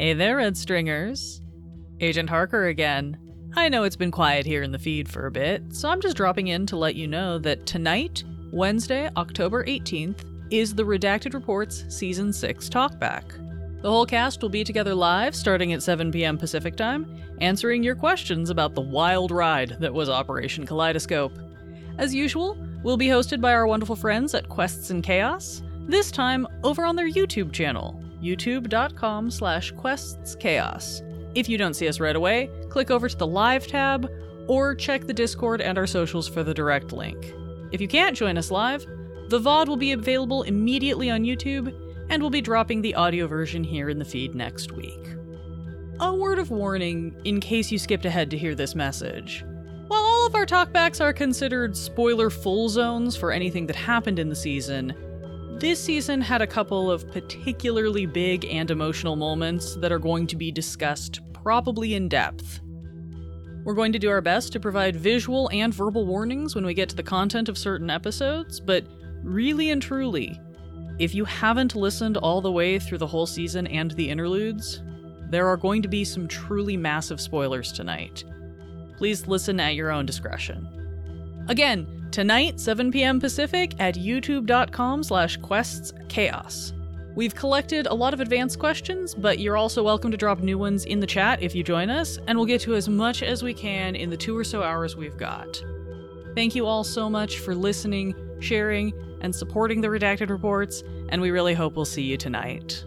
Hey there, Red Stringers. Agent Harker again. I know it's been quiet here in the feed for a bit, so I'm just dropping in to let you know that tonight, Wednesday, October 18th, is the Redacted Reports Season 6 Talkback. The whole cast will be together live starting at 7 p.m. Pacific Time, answering your questions about the wild ride that was Operation Kaleidoscope. As usual, we'll be hosted by our wonderful friends at Quests and Chaos, this time over on their YouTube channel, youtube.com slash questschaos. If you don't see us right away, click over to the Live tab or check the Discord and our socials for the direct link. If you can't join us live, the VOD will be available immediately on YouTube, and we'll be dropping the audio version here in the feed next week. A word of warning in case you skipped ahead to hear this message. While all of our talkbacks are considered spoiler full zones for anything that happened in the season, this season had a couple of particularly big and emotional moments that are going to be discussed probably in depth. We're going to do our best to provide visual and verbal warnings when we get to the content of certain episodes, but really and truly, if you haven't listened all the way through the whole season and the interludes, there are going to be some truly massive spoilers tonight. Please listen at your own discretion. Again, tonight, 7 p.m. Pacific at youtube.com slash questschaos. We've collected a lot of advanced questions, but you're also welcome to drop new ones in the chat if you join us, and we'll get to as much as we can in the two or so hours we've got. Thank you all so much for listening, sharing, and supporting the redacted reports, and we really hope we'll see you tonight.